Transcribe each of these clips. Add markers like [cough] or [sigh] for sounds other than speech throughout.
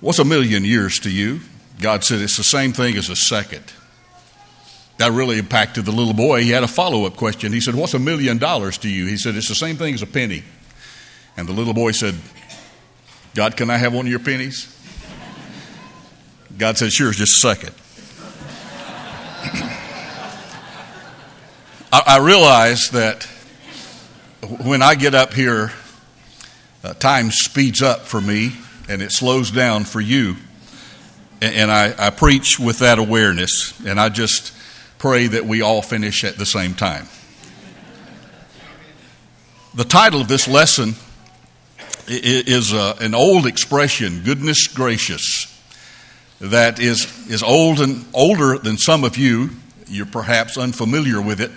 What's a million years to you? God said, It's the same thing as a second. That really impacted the little boy. He had a follow up question. He said, What's a million dollars to you? He said, It's the same thing as a penny. And the little boy said, God, can I have one of your pennies? God said, Sure, just a second. [clears throat] I, I realize that when I get up here, uh, time speeds up for me and it slows down for you. And, I, I preach with that awareness, and I just pray that we all finish at the same time. The title of this lesson is uh, an old expression, goodness gracious, that is, is old and older than some of you. You're perhaps unfamiliar with it.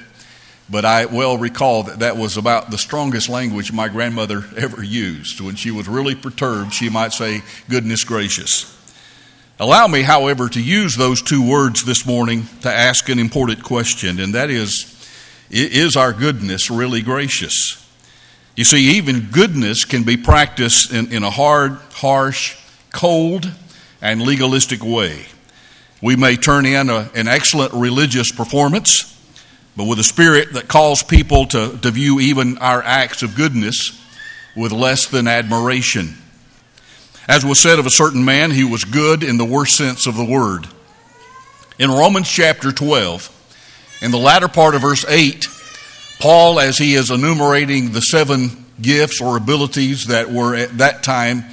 But I well recall that that was about the strongest language my grandmother ever used. When she was really perturbed, she might say, Goodness gracious. Allow me, however, to use those two words this morning to ask an important question, and that is Is our goodness really gracious? You see, even goodness can be practiced in, in a hard, harsh, cold, and legalistic way. We may turn in a, an excellent religious performance but with a spirit that calls people to, to view even our acts of goodness with less than admiration. As was said of a certain man, he was good in the worst sense of the word. In Romans chapter 12, in the latter part of verse 8, Paul, as he is enumerating the seven gifts or abilities that were at that time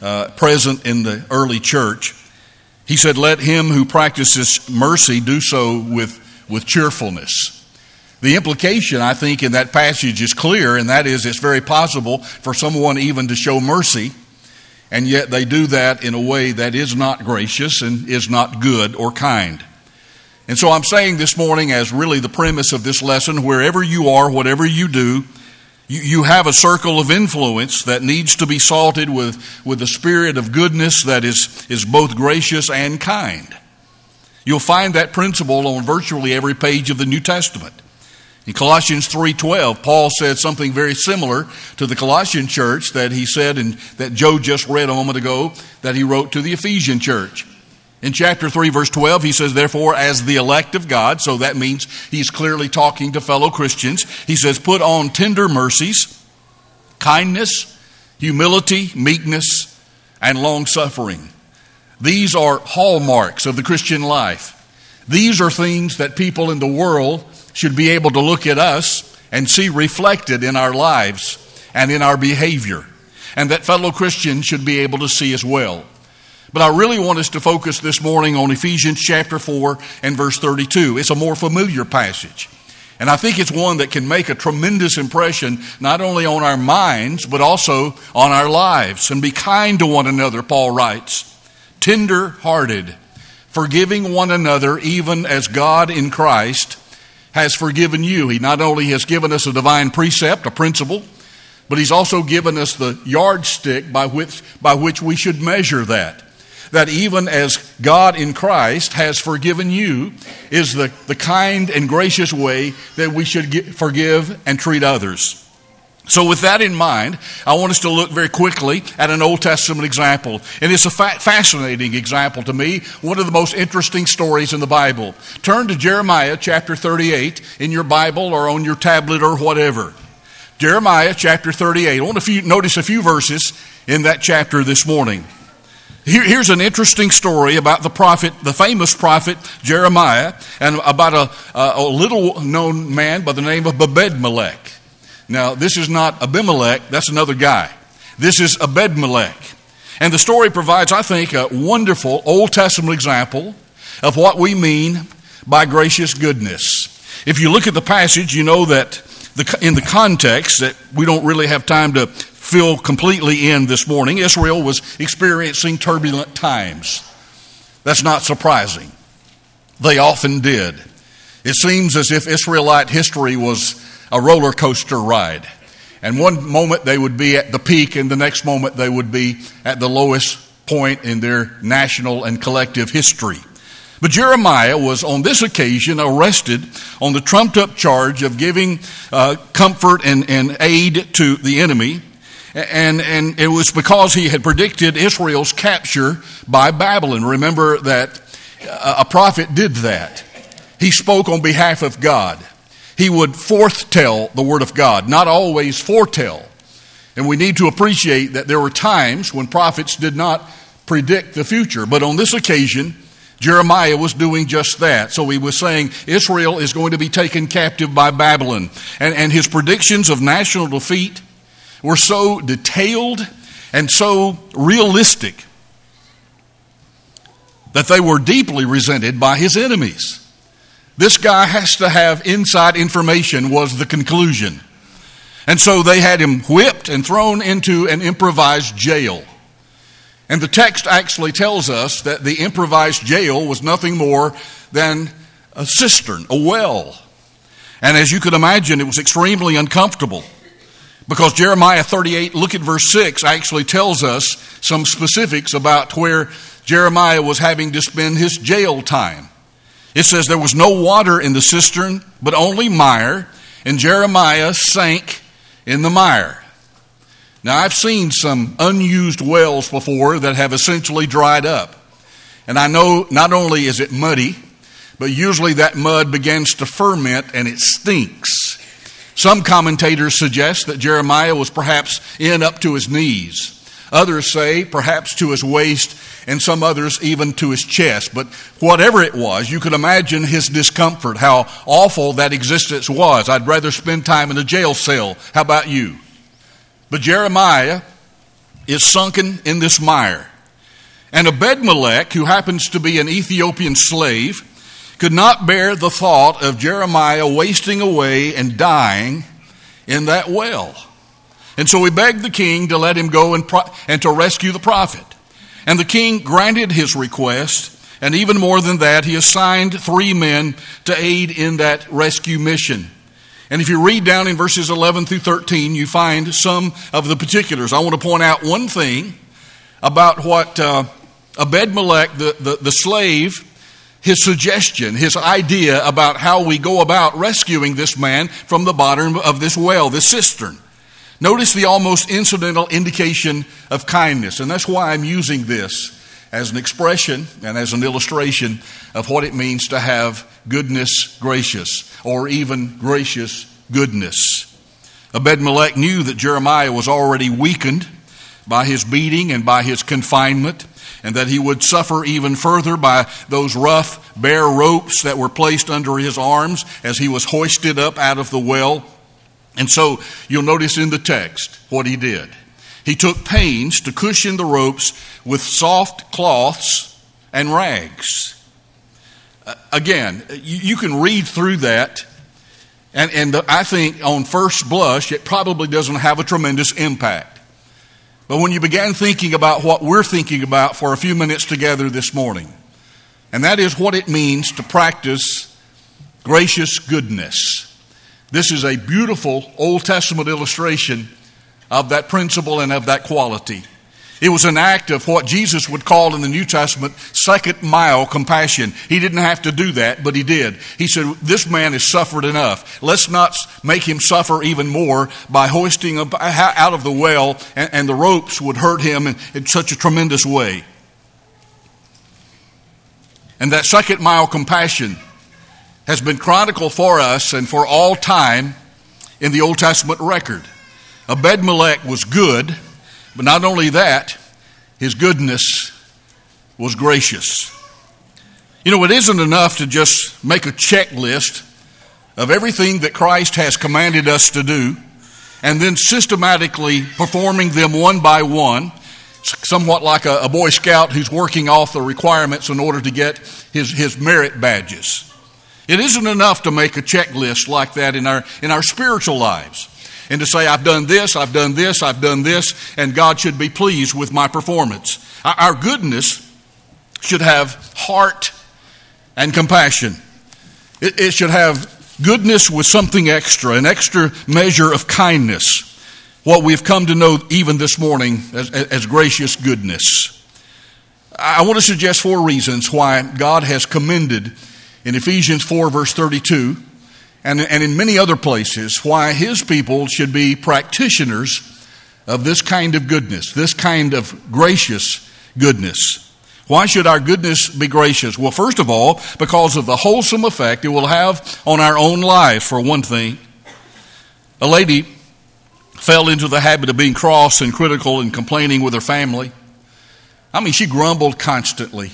uh, present in the early church, he said, Let him who practices mercy do so with, with cheerfulness. The implication, I think, in that passage is clear, and that is it's very possible for someone even to show mercy, and yet they do that in a way that is not gracious and is not good or kind. And so I'm saying this morning, as really the premise of this lesson, wherever you are, whatever you do, you, you have a circle of influence that needs to be salted with, with a spirit of goodness that is, is both gracious and kind. You'll find that principle on virtually every page of the New Testament. In Colossians 3:12, Paul said something very similar to the Colossian church that he said and that Joe just read a moment ago that he wrote to the Ephesian church. In chapter 3 verse 12, he says therefore as the elect of God, so that means he's clearly talking to fellow Christians. He says put on tender mercies, kindness, humility, meekness, and long suffering. These are hallmarks of the Christian life. These are things that people in the world should be able to look at us and see reflected in our lives and in our behavior, and that fellow Christians should be able to see as well. But I really want us to focus this morning on Ephesians chapter 4 and verse 32. It's a more familiar passage. And I think it's one that can make a tremendous impression not only on our minds, but also on our lives. And be kind to one another, Paul writes. Tender hearted, forgiving one another, even as God in Christ has forgiven you. He not only has given us a divine precept, a principle, but He's also given us the yardstick by which, by which we should measure that. That even as God in Christ has forgiven you, is the, the kind and gracious way that we should get, forgive and treat others. So, with that in mind, I want us to look very quickly at an Old Testament example. And it's a fa- fascinating example to me, one of the most interesting stories in the Bible. Turn to Jeremiah chapter 38 in your Bible or on your tablet or whatever. Jeremiah chapter 38. I want to notice a few verses in that chapter this morning. Here, here's an interesting story about the prophet, the famous prophet Jeremiah, and about a, a, a little known man by the name of Ebed-melech. Now, this is not Abimelech, that's another guy. This is Ebed-melech. And the story provides, I think, a wonderful Old Testament example of what we mean by gracious goodness. If you look at the passage, you know that the, in the context that we don't really have time to fill completely in this morning, Israel was experiencing turbulent times. That's not surprising. They often did. It seems as if Israelite history was a roller coaster ride. And one moment they would be at the peak, and the next moment they would be at the lowest point in their national and collective history. But Jeremiah was on this occasion arrested on the trumped up charge of giving uh, comfort and, and aid to the enemy. And, and it was because he had predicted Israel's capture by Babylon. Remember that a prophet did that. He spoke on behalf of God. He would forthtell the word of God, not always foretell. And we need to appreciate that there were times when prophets did not predict the future. But on this occasion, Jeremiah was doing just that. So he was saying Israel is going to be taken captive by Babylon. And, and his predictions of national defeat were so detailed and so realistic that they were deeply resented by his enemies. This guy has to have inside information, was the conclusion. And so they had him whipped and thrown into an improvised jail. And the text actually tells us that the improvised jail was nothing more than a cistern, a well. And as you could imagine, it was extremely uncomfortable. Because Jeremiah 38, look at verse 6, actually tells us some specifics about where Jeremiah was having to spend his jail time. It says there was no water in the cistern, but only mire, and Jeremiah sank in the mire. Now, I've seen some unused wells before that have essentially dried up. And I know not only is it muddy, but usually that mud begins to ferment and it stinks. Some commentators suggest that Jeremiah was perhaps in up to his knees. Others say perhaps to his waist, and some others even to his chest. But whatever it was, you could imagine his discomfort, how awful that existence was. I'd rather spend time in a jail cell. How about you? But Jeremiah is sunken in this mire. And Ebedmelech, who happens to be an Ethiopian slave, could not bear the thought of Jeremiah wasting away and dying in that well. And so he begged the king to let him go and, pro- and to rescue the prophet. And the king granted his request, and even more than that, he assigned three men to aid in that rescue mission. And if you read down in verses 11 through 13, you find some of the particulars. I want to point out one thing about what uh, Ebedmelech, the, the, the slave, his suggestion, his idea about how we go about rescuing this man from the bottom of this well, this cistern. Notice the almost incidental indication of kindness, and that's why I'm using this as an expression and as an illustration of what it means to have goodness gracious, or even gracious goodness. Ebedmelech knew that Jeremiah was already weakened by his beating and by his confinement, and that he would suffer even further by those rough, bare ropes that were placed under his arms as he was hoisted up out of the well. And so you'll notice in the text what he did. He took pains to cushion the ropes with soft cloths and rags. Uh, again, you, can read through that, and, and I think on first blush, it probably doesn't have a tremendous impact. But when you began thinking about what we're thinking about for a few minutes together this morning, and that is what it means to practice gracious goodness. This is a beautiful Old Testament illustration of that principle and of that quality. It was an act of what Jesus would call in the New Testament second mile compassion. He didn't have to do that, but he did. He said, This man has suffered enough. Let's not make him suffer even more by hoisting him uh, out of the well, and, the ropes would hurt him in, in such a tremendous way. And that second mile compassion has been chronicled for us and for all time in the Old Testament record. Ebedmelech was good, but not only that, his goodness was gracious. You know, it isn't enough to just make a checklist of everything that Christ has commanded us to do and then systematically performing them one by one, somewhat like a, a Boy Scout who's working off the requirements in order to get his, his merit badges. It isn't enough to make a checklist like that in our, in our spiritual lives and to say, I've done this, I've done this, I've done this, and God should be pleased with my performance. Our goodness should have heart and compassion. It, it should have goodness with something extra, an extra measure of kindness. What we've come to know even this morning as, as gracious goodness. I want to suggest four reasons why God has commended in Ephesians 4, verse 32, and, and in many other places, why his people should be practitioners of this kind of goodness, this kind of gracious goodness. Why should our goodness be gracious? Well, first of all, because of the wholesome effect it will have on our own life, for one thing. A lady fell into the habit of being cross and critical and complaining with her family. I mean, she grumbled constantly.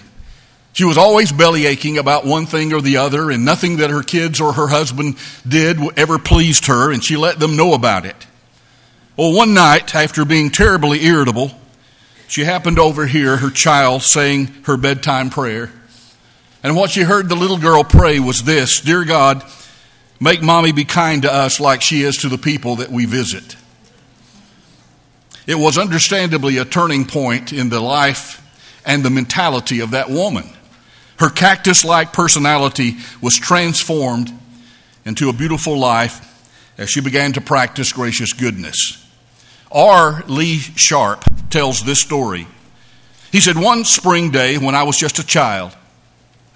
She was always belly aching about one thing or the other, and nothing that her kids or her husband did ever pleased her, and she let them know about it. Well, one night, after being terribly irritable, she happened to overhear her child saying her bedtime prayer. And what she heard the little girl pray was this Dear God, make mommy be kind to us like she is to the people that we visit. It was understandably a turning point in the life and the mentality of that woman. Her cactus like personality was transformed into a beautiful life as she began to practice gracious goodness. R. Lee Sharp tells this story. He said, One spring day when I was just a child,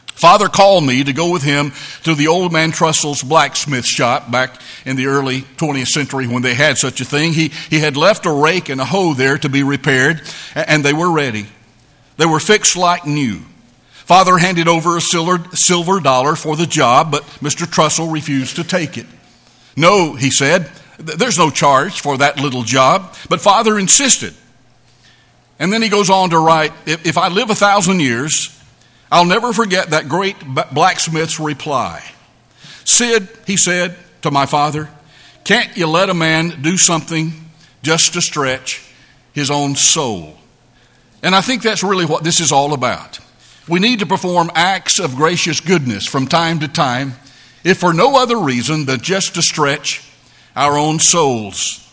Father called me to go with him to the old man Trussell's blacksmith shop back in the early 20th century when they had such a thing. He, he had left a rake and a hoe there to be repaired, and they were ready. They were fixed like new. Father handed over a silver, silver dollar for the job, but Mr. Trussell refused to take it. No, he said, there's no charge for that little job, but Father insisted. And then he goes on to write if, if I live a thousand years, I'll never forget that great blacksmith's reply. Sid, he said to my father, can't you let a man do something just to stretch his own soul? And I think that's really what this is all about. We need to perform acts of gracious goodness from time to time, if for no other reason than just to stretch our own souls.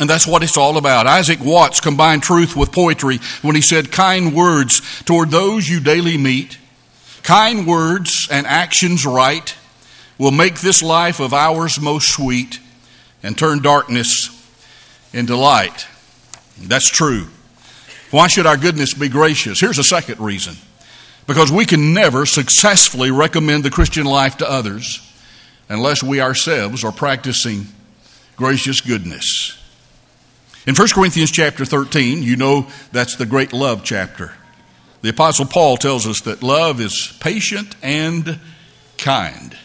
And that's what it's all about. Isaac Watts combined truth with poetry when he said, Kind words toward those you daily meet, kind words and actions right will make this life of ours most sweet and turn darkness into light. That's true. Why should our goodness be gracious? Here's a second reason because we can never successfully recommend the Christian life to others unless we ourselves are practicing gracious goodness. In 1 Corinthians chapter 13, you know that's the great love chapter. The Apostle Paul tells us that love is patient and kind.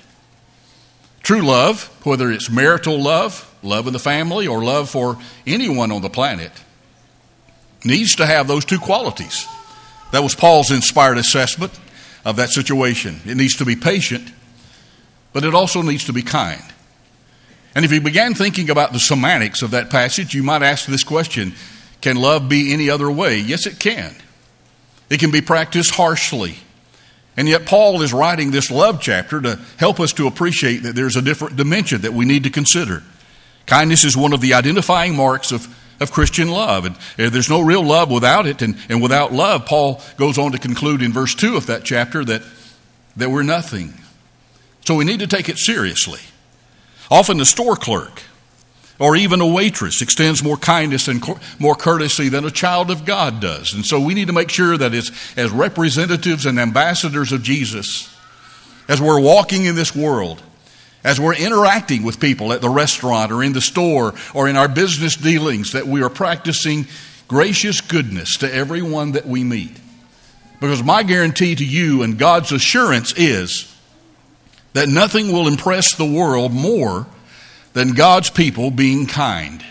True love, whether it's marital love, love in the family, or love for anyone on the planet, needs to have those two qualities. That was Paul's inspired assessment of that situation. It needs to be patient, but it also needs to be kind. And if you began thinking about the semantics of that passage, you might ask this question Can love be any other way? Yes, it can. It can be practiced harshly. And yet, Paul is writing this love chapter to help us to appreciate that there's a different dimension that we need to consider. Kindness is one of the identifying marks of, of Christian love. And uh, there's no real love without it. And, and without love, Paul goes on to conclude in verse 2 of that chapter that, that we're nothing. So we need to take it seriously. Often a store clerk or even a waitress extends more kindness and more courtesy than a child of God does. And so we need to make sure that as, as representatives and ambassadors of Jesus, as we're walking in this world, as we're interacting with people at the restaurant or in the store or in our business dealings, that we are practicing gracious goodness to everyone that we meet. Because my guarantee to you and God's assurance is that nothing will impress the world more than God's people being kind.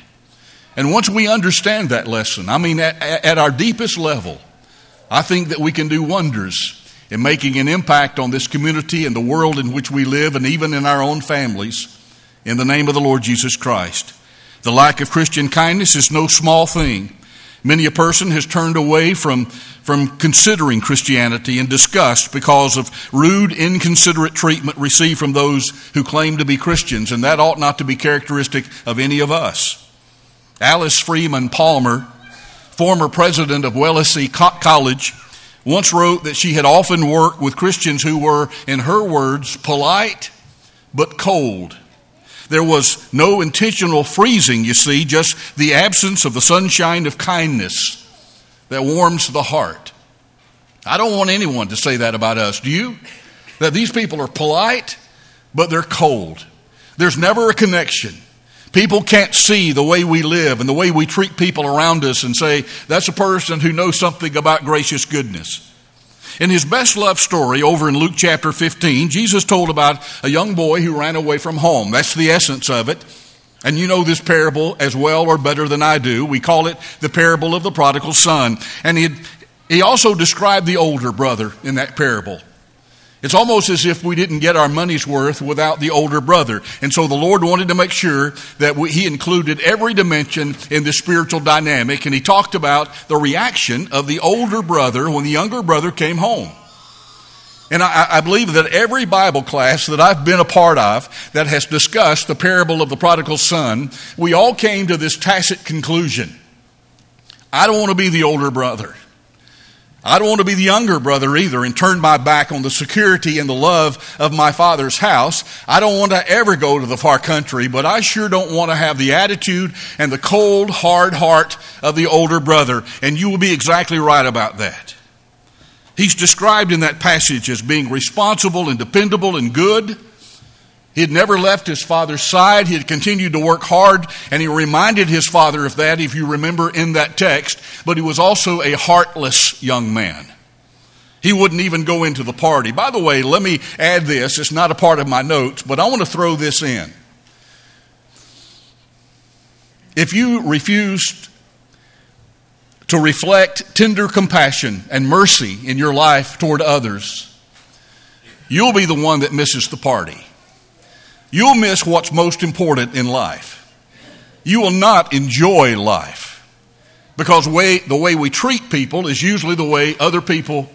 And once we understand that lesson, I mean, at, at, our deepest level, I think that we can do wonders in making an impact on this community and the world in which we live, and even in our own families, in the name of the Lord Jesus Christ. The lack of Christian kindness is no small thing. Many a person has turned away from, from considering Christianity in disgust because of rude, inconsiderate treatment received from those who claim to be Christians, and that ought not to be characteristic of any of us. Alice Freeman Palmer, former president of Wellesley College, once wrote that she had often worked with Christians who were, in her words, polite but cold. There was no intentional freezing, you see, just the absence of the sunshine of kindness that warms the heart. I don't want anyone to say that about us. Do you? That these people are polite, but they're cold. There's never a connection People can't see the way we live and the way we treat people around us and say, that's a person who knows something about gracious goodness. In his best love story over in Luke chapter 15, Jesus told about a young boy who ran away from home. That's the essence of it. And you know this parable as well or better than I do. We call it the parable of the prodigal son. And he, he also described the older brother in that parable. It's almost as if we didn't get our money's worth without the older brother. And so the Lord wanted to make sure that we, He included every dimension in the spiritual dynamic. And He talked about the reaction of the older brother when the younger brother came home. And I, I, believe that every Bible class that I've been a part of that has discussed the parable of the prodigal son, we all came to this tacit conclusion. I don't want to be the older brother. I don't want to be the younger brother either and turn my back on the security and the love of my father's house. I don't want to ever go to the far country, but I sure don't want to have the attitude and the cold, hard heart of the older brother. And you will be exactly right about that. He's described in that passage as being responsible and dependable and good. He had never left his father's side. He had continued to work hard, and he reminded his father of that, if you remember in that text. But he was also a heartless young man. He wouldn't even go into the party. By the way, let me add this. It's not a part of my notes, but I want to throw this in. If you refused to reflect tender compassion and mercy in your life toward others, you'll be the one that misses the party. You'll miss what's most important in life. You will not enjoy life because way, the way we treat people is usually the way other people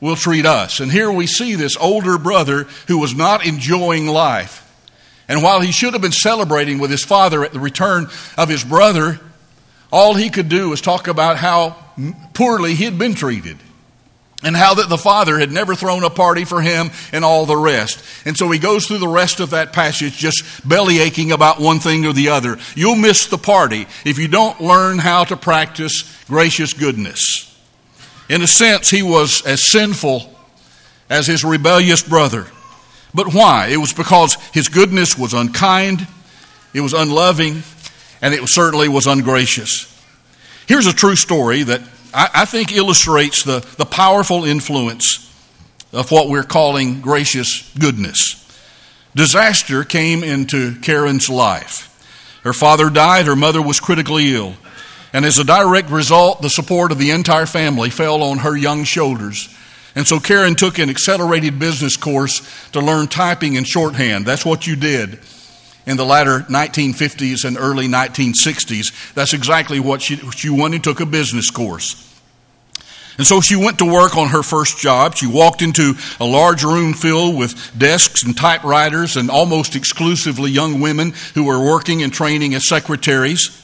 will treat us. And here we see this older brother who was not enjoying life. And while he should have been celebrating with his father at the return of his brother, all he could do was talk about how poorly he had been treated and how that the father had never thrown a party for him and all the rest. And so he goes through the rest of that passage just belly aching about one thing or the other. You'll miss the party if you don't learn how to practice gracious goodness. In a sense, he was as sinful as his rebellious brother. But why? It was because his goodness was unkind, it was unloving, and it certainly was ungracious. Here's a true story that I, I think illustrates the, the powerful influence of what we're calling gracious goodness. Disaster came into Karen's life. Her father died, her mother was critically ill. And as a direct result, the support of the entire family fell on her young shoulders. And so Karen took an accelerated business course to learn typing and shorthand. That's what you did in the latter 1950s and early 1960s. That's exactly what she, she went and took a business course. And so she went to work on her first job. She walked into a large room filled with desks and typewriters and almost exclusively young women who were working and training as secretaries.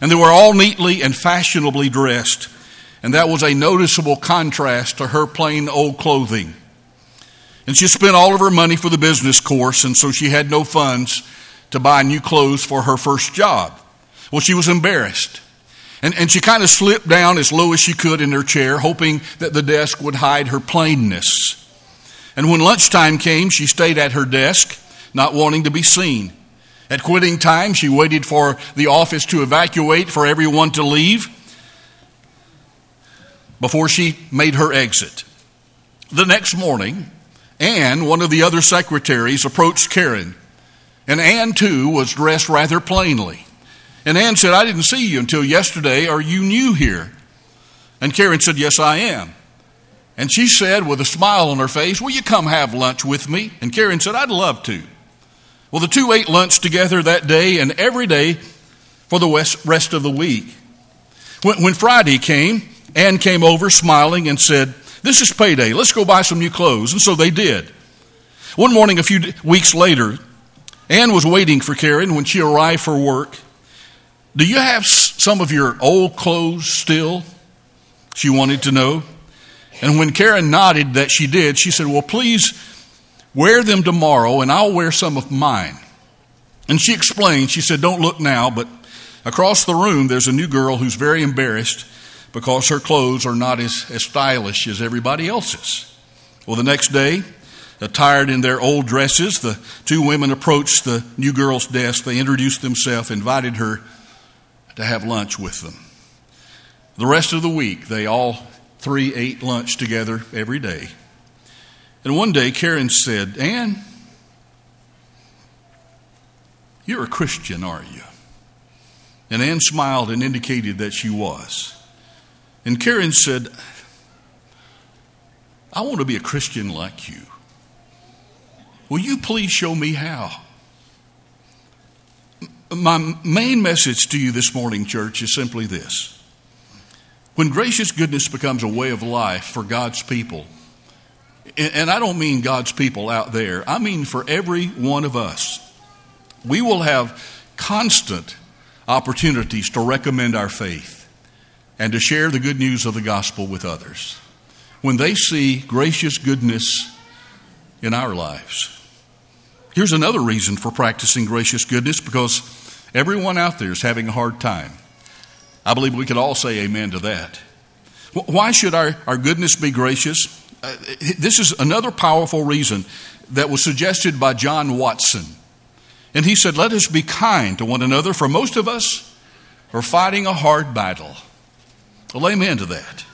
And they were all neatly and fashionably dressed. And that was a noticeable contrast to her plain old clothing. And she spent all of her money for the business course, and so she had no funds to buy new clothes for her first job. Well, she was embarrassed. And, and she kind of slipped down as low as she could in her chair, hoping that the desk would hide her plainness. And when lunchtime came, she stayed at her desk, not wanting to be seen. At quitting time, she waited for the office to evacuate, for everyone to leave, before she made her exit. The next morning, Anne, one of the other secretaries, approached Karen and Anne, too, was dressed rather plainly. And Anne said, I didn't see you until yesterday. Are you new here? And Karen said, Yes, I am. And she said, with a smile on her face, Will you come have lunch with me? And Karen said, I'd love to. Well, the two ate lunch together that day and every day for the rest of the week. When, Friday came, Anne came over smiling and said, This is payday. Let's go buy some new clothes. And so they did. One morning, a few weeks later, Anne was waiting for Karen when she arrived for work. Do you have some of your old clothes still? She wanted to know. And when Karen nodded that she did, she said, Well, please wear them tomorrow and I'll wear some of mine. And she explained, she said, Don't look now, but across the room there's a new girl who's very embarrassed because her clothes are not as, as stylish as everybody else's. Well, the next day, Attired in their old dresses, the two women approached the new girl's desk. They introduced themselves, invited her to have lunch with them. The rest of the week, they all three ate lunch together every day. And one day, Karen said, Anne, you're a Christian, are you? And Anne smiled and indicated that she was. And Karen said, I want to be a Christian like you. Will you please show me how? My main message to you this morning, church, is simply this. When gracious goodness becomes a way of life for God's people, and I don't mean God's people out there, I mean for every one of us, we will have constant opportunities to recommend our faith and to share the good news of the gospel with others when they see gracious goodness in our lives. Here's another reason for practicing gracious goodness because everyone out there is having a hard time. I believe we could all say amen to that. Why should our, our goodness be gracious? Uh, this is another powerful reason that was suggested by John Watson. And he said, Let us be kind to one another, for most of us are fighting a hard battle. Well, amen to that.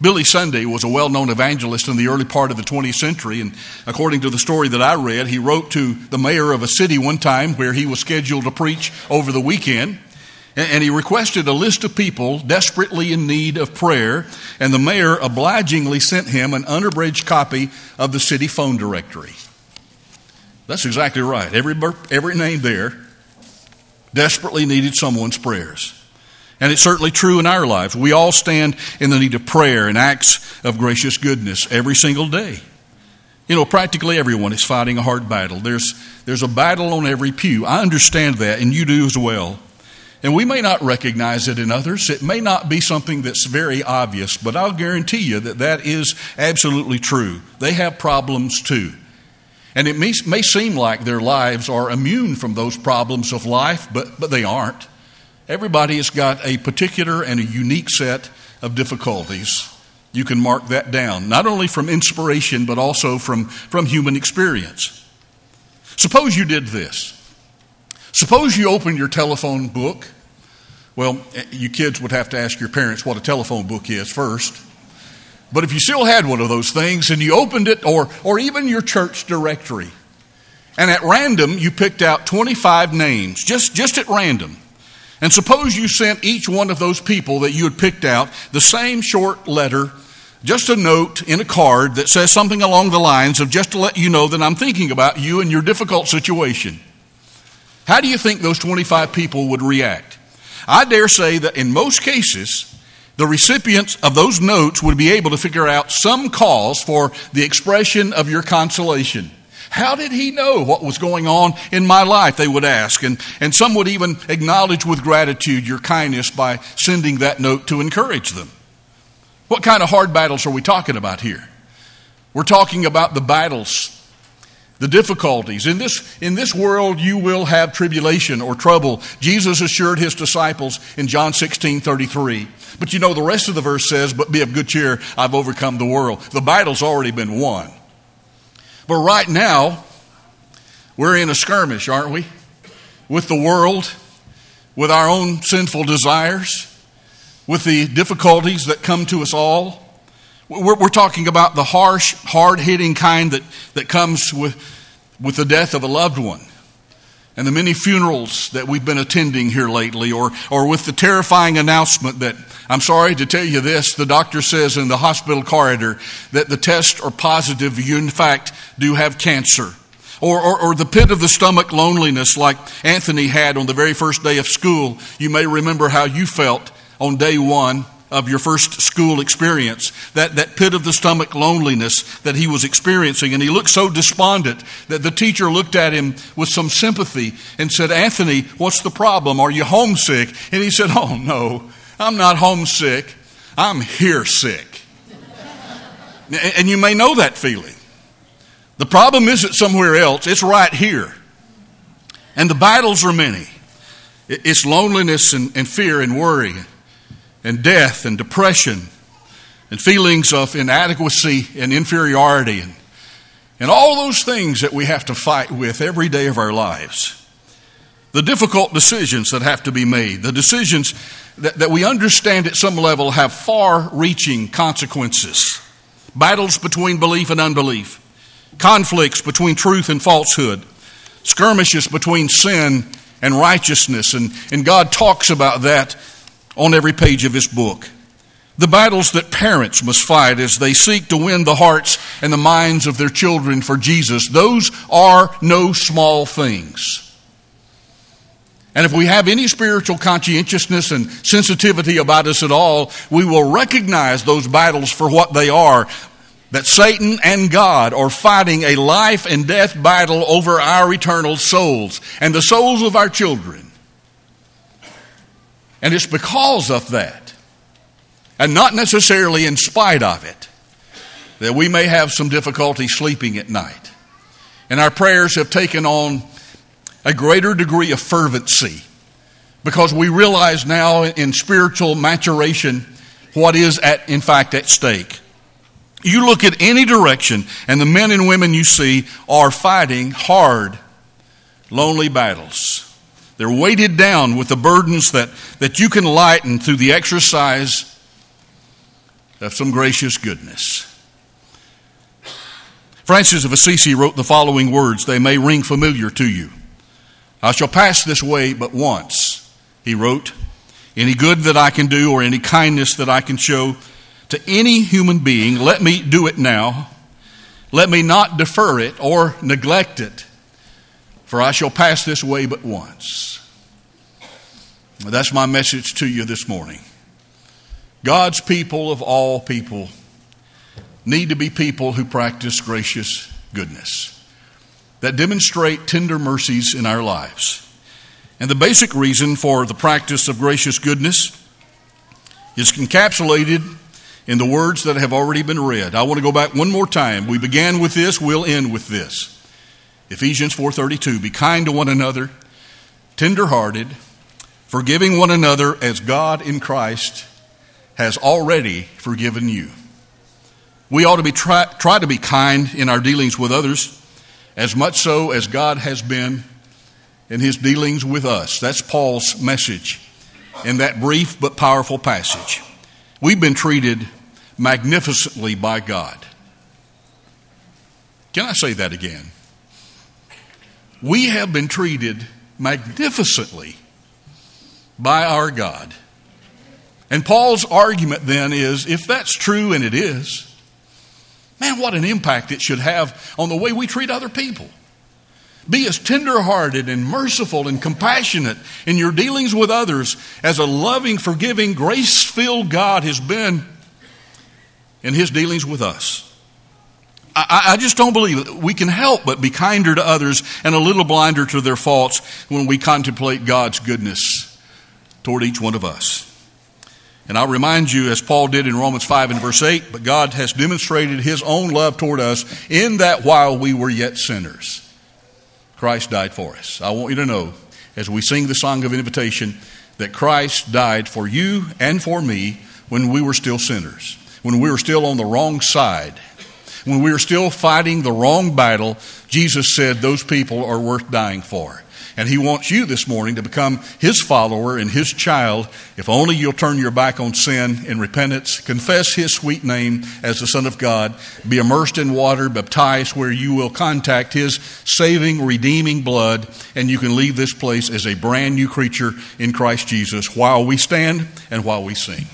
Billy Sunday was a well known evangelist in the early part of the 20th century, and according to the story that I read, he wrote to the mayor of a city one time where he was scheduled to preach over the weekend. And he requested a list of people desperately in need of prayer, and the mayor obligingly sent him an unabridged copy of the city phone directory. That's exactly right. Every, every name there desperately needed someone's prayers. And it's certainly true in our lives. We all stand in the need of prayer and acts of gracious goodness every single day. You know, practically everyone is fighting a hard battle. There's, there's a battle on every pew. I understand that, and you do as well. And we may not recognize it in others. It may not be something that's very obvious, but I'll guarantee you that that is absolutely true. They have problems too. And it may, may seem like their lives are immune from those problems of life, but, but they aren't. Everybody has got a particular and a unique set of difficulties. You can mark that down, not only from inspiration, but also from, from human experience. Suppose you did this. Suppose you opened your telephone book. Well, eh, you kids would have to ask your parents what a telephone book is first. But if you still had one of those things and you opened it, or, or even your church directory, and at random you picked out 25 names, just, just at random, and suppose you sent each one of those people that you had picked out the same short letter, just a note in a card that says something along the lines of just to let you know that I'm thinking about you and your difficult situation. How do you think those 25 people would react? I dare say that in most cases, the recipients of those notes would be able to figure out some cause for the expression of your consolation. How did he know what was going on in my life? They would ask. And, and some would even acknowledge with gratitude your kindness by sending that note to encourage them. What kind of hard battles are we talking about here? We're talking about the battles, the difficulties. In this, in this world, you will have tribulation or trouble. Jesus assured his disciples in John 16 33. But you know, the rest of the verse says, But be of good cheer, I've overcome the world. The battle's already been won. But right now, we're in a skirmish, aren't we? With the world, with our own sinful desires, with the difficulties that come to us all. We're, we're talking about the harsh, hard hitting kind that, that comes with, with the death of a loved one and the many funerals that we've been attending here lately, or, or with the terrifying announcement that, I'm sorry to tell you this, the doctor says in the hospital corridor that the tests are positive, you in fact do have cancer. Or, or, or, the pit of the stomach loneliness like Anthony had on the very first day of school. You may remember how you felt on day one of your first school experience, that, that pit of the stomach loneliness that he was experiencing. And he looked so despondent that the teacher looked at him with some sympathy and said, Anthony, what's the problem? Are you homesick? And he said, Oh, no, I'm not homesick. I'm here sick. and you may know that feeling. The problem isn't somewhere else, it's right here. And the battles are many. It's loneliness and, and fear and worry and death and depression and feelings of inadequacy and inferiority and, and all those things that we have to fight with every day of our lives. The difficult decisions that have to be made, the decisions that, that we understand at some level have far reaching consequences. Battles between belief and unbelief, conflicts between truth and falsehood, skirmishes between sin and righteousness, and, and God talks about that on every page of His book. The battles that parents must fight as they seek to win the hearts and the minds of their children for Jesus, those are no small things. And if we have any spiritual conscientiousness and sensitivity about us at all, we will recognize those battles for what they are. That Satan and God are fighting a life and death battle over our eternal souls and the souls of our children. And it's because of that, and not necessarily in spite of it, that we may have some difficulty sleeping at night. And our prayers have taken on a greater degree of fervency because we realize now in spiritual maturation what is at, in fact at stake. You look at any direction, and the men and women you see are fighting hard, lonely battles. They're weighted down with the burdens that, that you can lighten through the exercise of some gracious goodness. Francis of Assisi wrote the following words. They may ring familiar to you. I shall pass this way but once, he wrote. Any good that I can do or any kindness that I can show to any human being, let me do it now. Let me not defer it or neglect it, for I shall pass this way but once. That's my message to you this morning. God's people of all people need to be people who practice gracious goodness that demonstrate tender mercies in our lives. And the basic reason for the practice of gracious goodness is encapsulated in the words that have already been read. I want to go back one more time. We began with this, we'll end with this. Ephesians 4:32, be kind to one another, tender-hearted, forgiving one another as God in Christ has already forgiven you. We ought to be try, try to be kind in our dealings with others as much so as God has been in his dealings with us. That's Paul's message in that brief but powerful passage. We've been treated magnificently by God. Can I say that again? We have been treated magnificently by our God. And Paul's argument then is if that's true, and it is, Man, what an impact it should have on the way we treat other people. Be as tenderhearted and merciful and compassionate in your dealings with others as a loving, forgiving, grace filled God has been in his dealings with us. I, I, just don't believe it. We can help but be kinder to others and a little blinder to their faults when we contemplate God's goodness toward each one of us. And I'll remind you, as Paul did in Romans 5 and verse 8, but God has demonstrated his own love toward us in that while we were yet sinners, Christ died for us. I want you to know, as we sing the song of invitation, that Christ died for you and for me when we were still sinners, when we were still on the wrong side, when we were still fighting the wrong battle. Jesus said those people are worth dying for. And He wants you this morning to become His follower and His child if only you'll turn your back on sin in repentance, confess His sweet name as the Son of God, be immersed in water, baptized where you will contact His saving, redeeming blood, and you can leave this place as a brand new creature in Christ Jesus while we stand and while we sing.